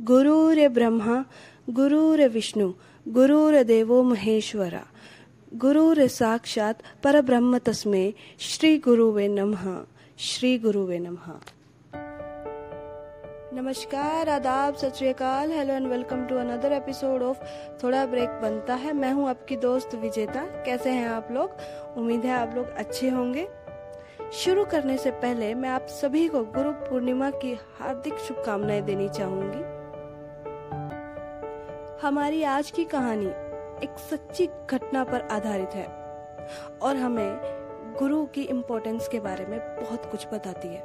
गुरुर् ब्रह्मा, गुरुर् विष्णु, गुरुर् देवो महेश्वरा। गुरुर् साक्षात परब्रह्म तस्मे श्री गुरुवे नमः, श्री गुरुवे नमः। नमस्कार, आदाब, सत श्रीकाल hello and welcome to another episode of थोड़ा ब्रेक बनता है। मैं हूँ आपकी दोस्त विजेता। कैसे हैं आप लोग? उम्मीद है आप लोग अच्छे होंगे। शुरू करने से पहले मैं आप सभी को गुरु पूर्णिमा की हार्दिक शुभकामनाएँ देनी चाहूँगी। हमारी आज की कहानी एक सच्ची घटना पर आधारित है और हमें गुरु की इम्पोर्टेंस के बारे में बहुत कुछ बताती है।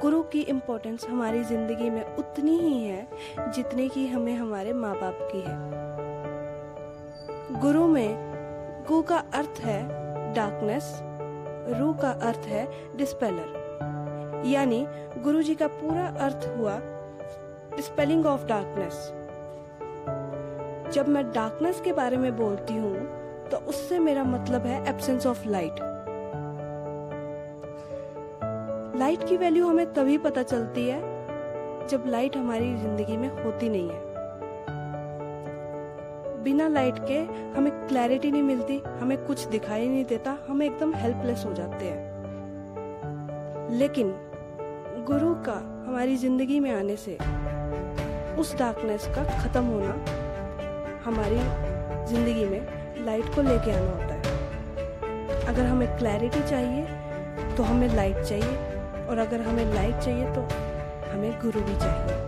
गुरु की इम्पोर्टेंस हमारी ज़िंदगी में उतनी ही है जितनी की हमें हमारे माँ बाप की है। गुरु में गु का अर्थ है डार्कनेस रू का अर्थ है डिस्पेलर यानी गुरु जी का पूरा अर्थ हुआ डिस्पेलिंग ऑफ़ डार्कनेस जब मैं डार्कनेस के बारे में बोलती हूँ तो उससे मेरा मतलब है एब्सेंस ऑफ़ लाइट लाइट की वैल्यू हमें तभी पता चलती है, जब लाइट हमारी ज़िंदगी में होती नहीं है. बिना लाइट के हमें क्लैरिटी नहीं मिलती, हमें कुछ दिखाई नहीं देता, हम एकदम हेल्पलेस हो जाते हैं. लेकिन गुरु का हमारी ज़िंदगी में आने से उस डार्कनेस का खत्म होना हमारी ज़िंदगी में लाइट को लेके आना होता है। अगर हमें क्लैरिटी चाहिए तो हमें लाइट चाहिए, और अगर हमें लाइट चाहिए तो हमें गुरु भी चाहिए।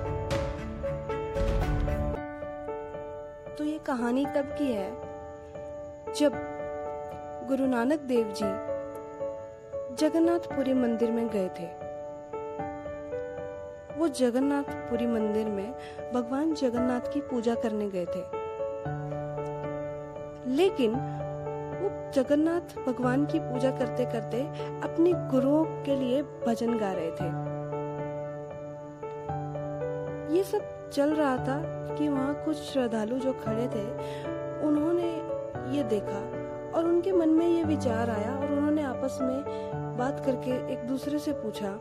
तो ये कहानी तब की है, जब गुरु नानक देव जी जगन्नाथपुरी मंदिर में गए थे। वो जगन्नाथपुरी मंदिर में भगवान जगन्नाथ की पूजा करने गए थे। लेकिन वो जगन्नाथ भगवान की पूजा करते करते अपने गुरुओं के लिए भजन गा रहे थे। ये सब चल रहा था कि वहाँ कुछ श्रद्धालु जो खड़े थे, उन्होंने ये देखा और उनके मन में ये विचार आया और उन्होंने आपस में बात करके एक दूसरे से पूछा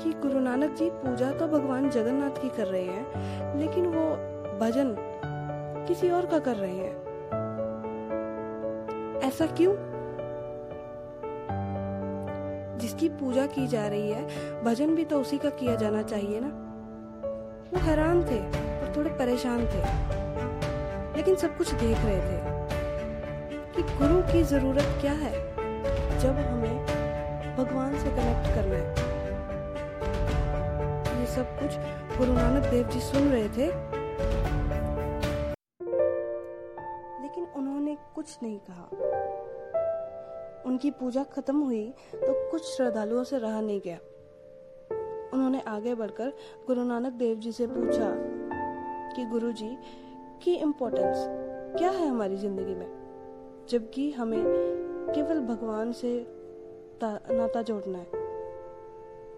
कि गुरु नानक जी, पूजा तो भगवान जगन्नाथ की कर रहे हैं, लेकिन वो भजन किसी और का कर रहे हैं। ऐसा क्यों? जिसकी पूजा की जा रही है, भजन भी तो उसी का किया जाना चाहिए ना। वो हैरान थे और थोड़े परेशान थे। लेकिन सब कुछ देख रहे थे कि गुरु की ज़रूरत क्या है, जब हमें भगवान से कनेक्ट करना है। ये सब कुछ गुरु नानक देव जी सुन रहे थे। उन्होंने कुछ नहीं कहा। उनकी पूजा खत्म हुई तो कुछ श्रद्धालुओं से रहा नहीं गया। उन्होंने आगे बढ़कर गुरु नानक देव जी से पूछा कि गुरु जी की इम्पोर्टेंस क्या है हमारी ज़िंदगी में? जबकि हमें केवल भगवान से नाता जोड़ना है।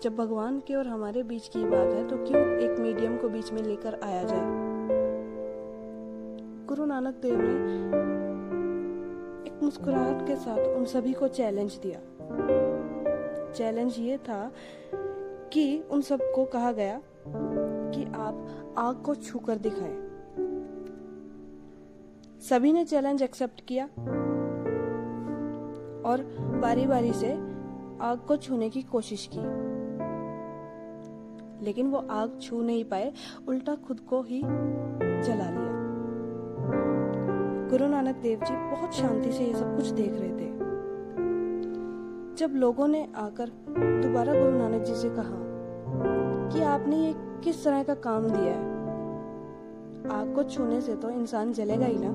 जब भगवान के और हमारे बीच की बात है तो क्यों एक मीडियम को बीच में लेकर आया जाए? गुरु नानक देव ने मुस्कुराहट के साथ उन सभी को चैलेंज दिया। चैलेंज ये था कि उन सबको कहा गया कि आप आग को छूकर दिखाएँ। सभी ने चैलेंज एक्सेप्ट किया और बारी बारी से आग को छूने की कोशिश की। लेकिन वो आग छू नहीं पाए, उल्टा खुद को ही जला लिया। गुरु नानक देव जी बहुत शांति से ये सब कुछ देख रहे थे। जब लोगों ने आकर दोबारा गुरु नानक जी से कहा कि आपने ये किस तरह का काम दिया है? आग को छूने से तो इंसान जलेगा ही ना।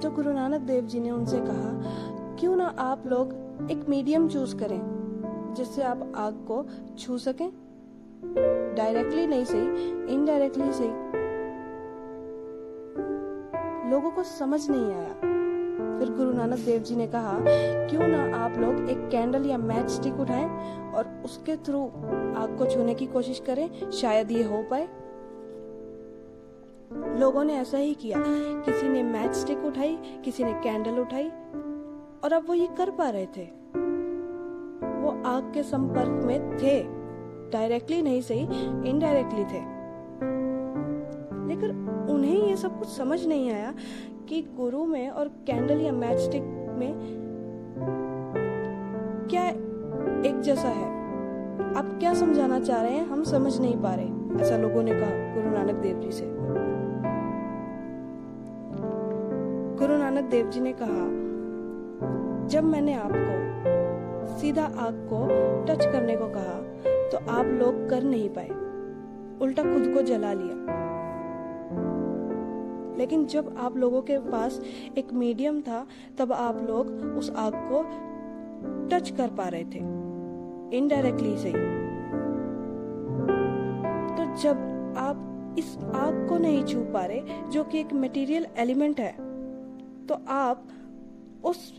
तो गुरु नानक देव जी ने उनसे कहा, क्यों ना आप लोग एक मीडियम चूज़ करें, जिससे आप आग को छू सकें? डायरेक्टली नहीं सही इनडायरेक्टली सही। लोगों को समझ नहीं आया। फिर गुरु नानक देव जी ने कहा, क्यों ना आप लोग एक कैंडल या मैच स्टिक उठाएँ और उसके थ्रू आग को छूने की कोशिश करें, शायद ये हो पाए? लोगों ने ऐसा ही किया। किसी ने मैच स्टिक उठाई, किसी ने कैंडल उठाई और अब वो ये कर पा रहे थे। वो आग के संपर्क में थे। डायरेक्टली नहीं सही इनडायरेक्टली थे। सब कुछ समझ नहीं आया कि गुरु में और कैंडल या मैच स्टिक में क्या एक जैसा है। आप क्या समझाना चाह रहे हैं, हम समझ नहीं पा रहे, ऐसा लोगों ने कहा गुरु नानक देव जी से। गुरु नानक देव जी ने कहा, जब मैंने आपको, सीधा आग को टच करने को कहा तो आप लोग कर नहीं पाए। उल्टा खुद को जला लिया। लेकिन जब आप लोगों के पास एक मीडियम था, तब आप लोग उस आग को टच कर पा रहे थे इनडायरेक्टली से तो जब आप इस आग को नहीं छू पा रहे, जो कि एक मटेरियल एलिमेंट है तो आप उस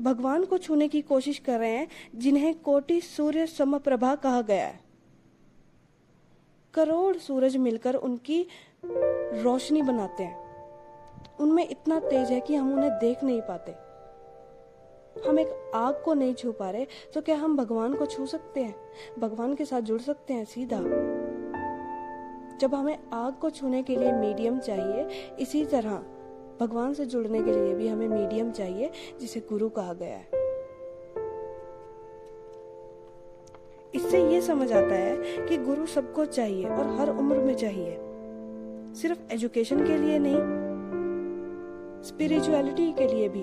भगवान को छूने की कोशिश कर रहे हैं, जिन्हें कोटि सूर्य समप्रभा कहा गया है। करोड़ सूरज मिलकर उनकी रोशनी बनाते हैं। उनमें इतना तेज है कि हम उन्हें देख नहीं पाते। हम एक आग को नहीं छू पा रहे तो क्या हम भगवान को छू सकते हैं? भगवान के साथ जुड़ सकते हैं सीधा। जब हमें आग को छूने के लिए मीडियम चाहिए, इसी तरह भगवान से जुड़ने के लिए भी हमें मीडियम चाहिए, जिसे गुरु कहा गया है। इससे ये समझ आता है कि गुरु सबको चाहिए और हर उम्र में चाहिए। सिर्फ़ एजुकेशन के लिए नहीं स्पिरिचुअलिटी के लिए भी।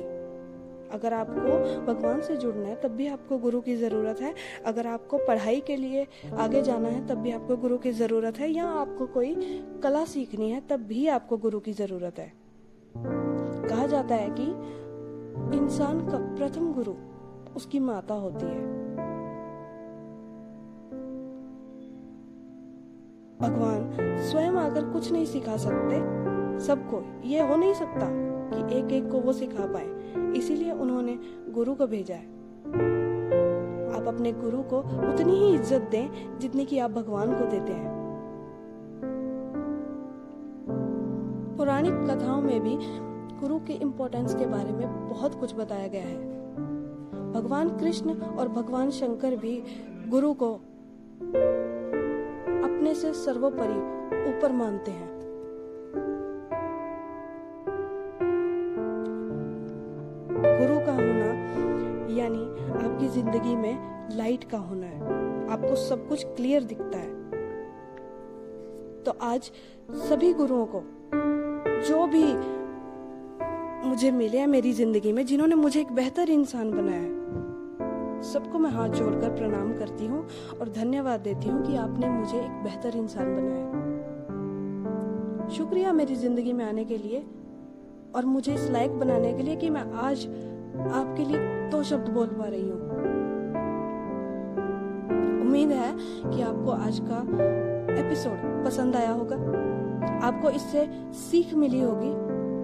अगर आपको भगवान से जुड़ना है, तब भी आपको गुरु की ज़रूरत है। अगर आपको पढ़ाई के लिए आगे जाना है, तब भी आपको गुरु की ज़रूरत है। या आपको कोई कला सीखनी है, तब भी आपको गुरु की ज़रूरत है। कहा जाता है कि इंसान का प्रथम गुरु उसकी माता होती है। भगवान स्वयं आकर कुछ नहीं सिखा सकते। सबको ये हो नहीं सकता कि एक एक को वो सिखा पाए। इसीलिए उन्होंने गुरु को भेजा है। आप अपने गुरु को उतनी ही इज़्ज़त दें जितनी कि आप भगवान को देते हैं। पौराणिक कथाओं में भी गुरु के इम्पोर्टेंस के बारे में बहुत कुछ बताया गया है। भगवान कृष्ण और भगवान शंकर भी गुरु को अपने से सर्वोपरि ऊपर मानते हैं। गुरु का होना, यानी आपकी ज़िंदगी में लाइट का होना है। आपको सब कुछ क्लियर दिखता है। तो आज सभी गुरुओं को, जो भी मुझे मिले हैं मेरी ज़िंदगी में, जिन्होंने मुझे एक बेहतर इंसान बनाया है सबको मैं हाथ जोड़कर प्रणाम करती हूँ और धन्यवाद देती हूँ कि आपने मुझे एक बेहतर इंसान बनाया। शुक्रिया मेरी ज़िंदगी में आने के लिए और मुझे इस लायक बनाने के लिए कि मैं आज आपके लिए दो शब्द बोल पा रही हूँ। उम्मीद है कि आपको आज का एपिसोड पसंद आया होगा। आपको इससे सीख मिली होगी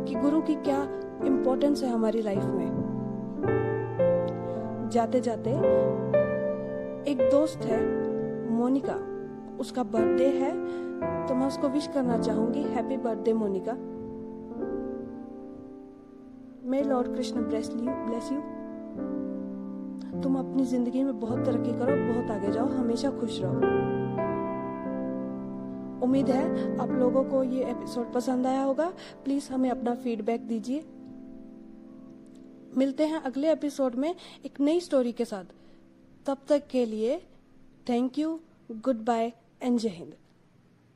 कि गुरु की क्या इम्पोर्टेंस है हमारी लाइफ में। जाते जाते एक दोस्त है, मोनिका। उसका बर्थडे है तो मैं उसको विश करना चाहूँगी happy birthday Monica. May lord Krishna bless you bless you तुम अपनी ज़िंदगी में बहुत तरक्की करो, बहुत आगे जाओ, हमेशा खुश रहो। उम्मीद है आप लोगों को ये एपिसोड पसंद आया होगा। प्लीज़ हमें अपना फीडबैक दीजिए। मिलते हैं अगले एपिसोड में एक नई स्टोरी के साथ। तब तक के लिए thank you good bye and जय हिंद।